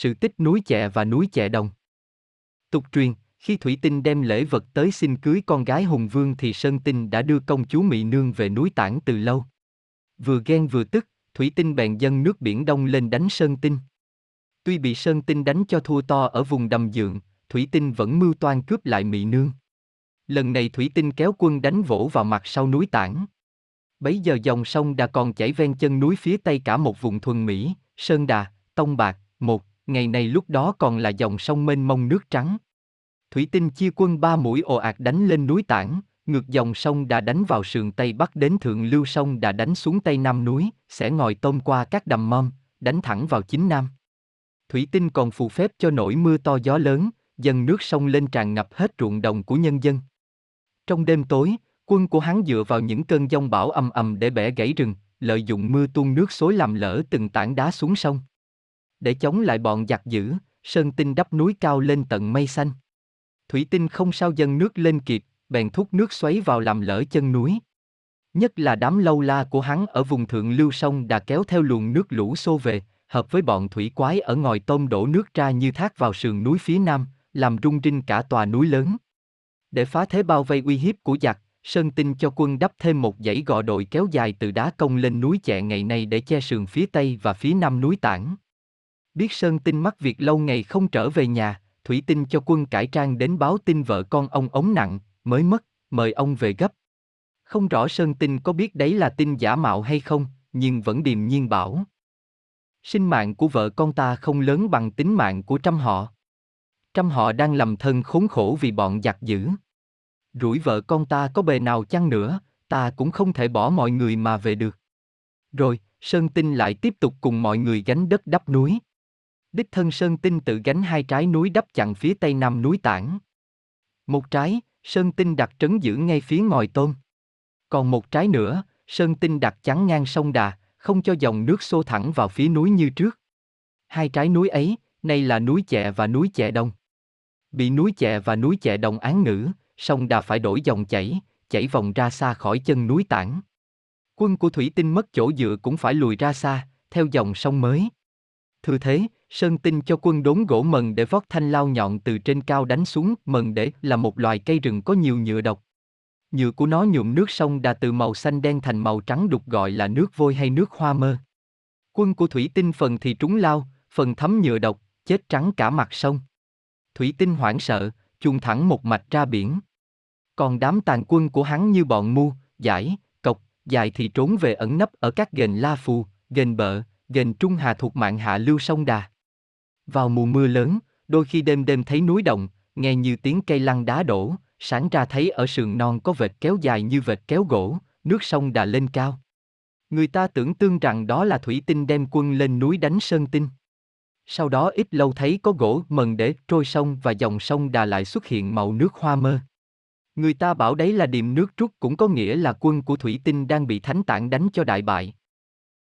sự tích núi Chẹ và núi Chẹ Đồng. Tục truyền, khi Thủy Tinh đem lễ vật tới xin cưới con gái Hùng Vương thì Sơn Tinh đã đưa công chúa mỹ Nương về núi Tảng từ lâu. Vừa ghen vừa tức, Thủy Tinh bèn dâng nước biển đông lên đánh Sơn Tinh. Tuy bị Sơn Tinh đánh cho thua to ở vùng đầm dượng, Thủy Tinh vẫn mưu toan cướp lại mỹ Nương. Lần này Thủy Tinh kéo quân đánh vỗ vào mặt sau núi Tảng. Bấy giờ dòng sông đã còn chảy ven chân núi phía tây cả một vùng thuần Mỹ, Sơn Đà, Tông Bạc, một, ngày này lúc đó còn là dòng sông mênh mông nước trắng. Thủy Tinh chia quân ba mũi ồ ạt đánh lên núi Tảng, ngược dòng sông đã đánh vào sườn Tây Bắc đến thượng lưu sông đã đánh xuống Tây Nam núi, sẽ ngòi tôm qua các đầm mâm, đánh thẳng vào chính Nam. Thủy Tinh còn phù phép cho nổi mưa to gió lớn, dần nước sông lên tràn ngập hết ruộng đồng của nhân dân. Trong đêm tối, quân của hắn dựa vào những cơn giông bão ầm ầm để bẻ gãy rừng, lợi dụng mưa tuôn nước xối làm lỡ từng tảng đá xuống sông. Để chống lại bọn giặc dữ, Sơn Tinh đắp núi cao lên tận mây xanh. Thủy Tinh không sao dâng nước lên kịp, bèn thúc nước xoáy vào làm lỡ chân núi. Nhất là đám lâu la của hắn ở vùng thượng lưu sông đã kéo theo luồng nước lũ xô về, hợp với bọn thủy quái ở ngòi tôm đổ nước ra như thác vào sườn núi phía nam, làm rung rinh cả tòa núi lớn. Để phá thế bao vây uy hiếp của giặc, Sơn Tinh cho quân đắp thêm một dãy gò đội kéo dài từ đá công lên núi Chẹ ngày nay để che sườn phía tây và phía nam núi Tảng. Biết Sơn Tinh mắc việc lâu ngày không trở về nhà, Thủy Tinh cho quân cải trang đến báo tin vợ con ông ống nặng, mới mất, mời ông về gấp. Không rõ Sơn Tinh có biết đấy là tin giả mạo hay không, nhưng vẫn điềm nhiên bảo. Sinh mạng của vợ con ta không lớn bằng tính mạng của trăm họ. Trăm họ đang lầm thân khốn khổ vì bọn giặc dữ. Rủi vợ con ta có bề nào chăng nữa, ta cũng không thể bỏ mọi người mà về được. Rồi, Sơn Tinh lại tiếp tục cùng mọi người gánh đất đắp núi. Đích thân Sơn Tinh tự gánh hai trái núi đắp chặn phía tây nam núi Tảng. Một trái, Sơn Tinh đặt trấn giữ ngay phía ngòi tôn. Còn một trái nữa, Sơn Tinh đặt chắn ngang sông Đà, không cho dòng nước xô thẳng vào phía núi như trước. Hai trái núi ấy, nay là núi Chẹ và núi Chẹ Đông. Bị núi Chẹ và núi Chẹ Đông án ngữ, sông Đà phải đổi dòng chảy, chảy vòng ra xa khỏi chân núi Tảng. Quân của Thủy Tinh mất chỗ dựa cũng phải lùi ra xa, theo dòng sông mới. Thừa thế, Sơn Tinh cho quân đốn gỗ mần để vót thanh lao nhọn từ trên cao đánh xuống. Mần để là một loài cây rừng có nhiều nhựa độc. Nhựa của nó nhuộm nước sông đà từ màu xanh đen thành màu trắng đục gọi là nước vôi hay nước hoa mơ. Quân của Thủy Tinh phần thì trúng lao, phần thấm nhựa độc, chết trắng cả mặt sông. Thủy Tinh hoảng sợ, chuồn thẳng một mạch ra biển. Còn đám tàn quân của hắn như bọn mu, giải, cộc, dài thì trốn về ẩn nấp ở các gền La Phù, gền Bợ, gền Trung Hà thuộc mạng hạ lưu sông Đà. Vào mùa mưa lớn, đôi khi đêm đêm thấy núi động, nghe như tiếng cây lăn đá đổ, sáng ra thấy ở sườn non có vệt kéo dài như vệt kéo gỗ, nước sông đà lên cao. Người ta tưởng tương rằng đó là thủy tinh đem quân lên núi đánh sơn tinh. Sau đó ít lâu thấy có gỗ mần để trôi sông và dòng sông đà lại xuất hiện màu nước hoa mơ. Người ta bảo đấy là điềm nước trút cũng có nghĩa là quân của thủy tinh đang bị thánh tạng đánh cho đại bại.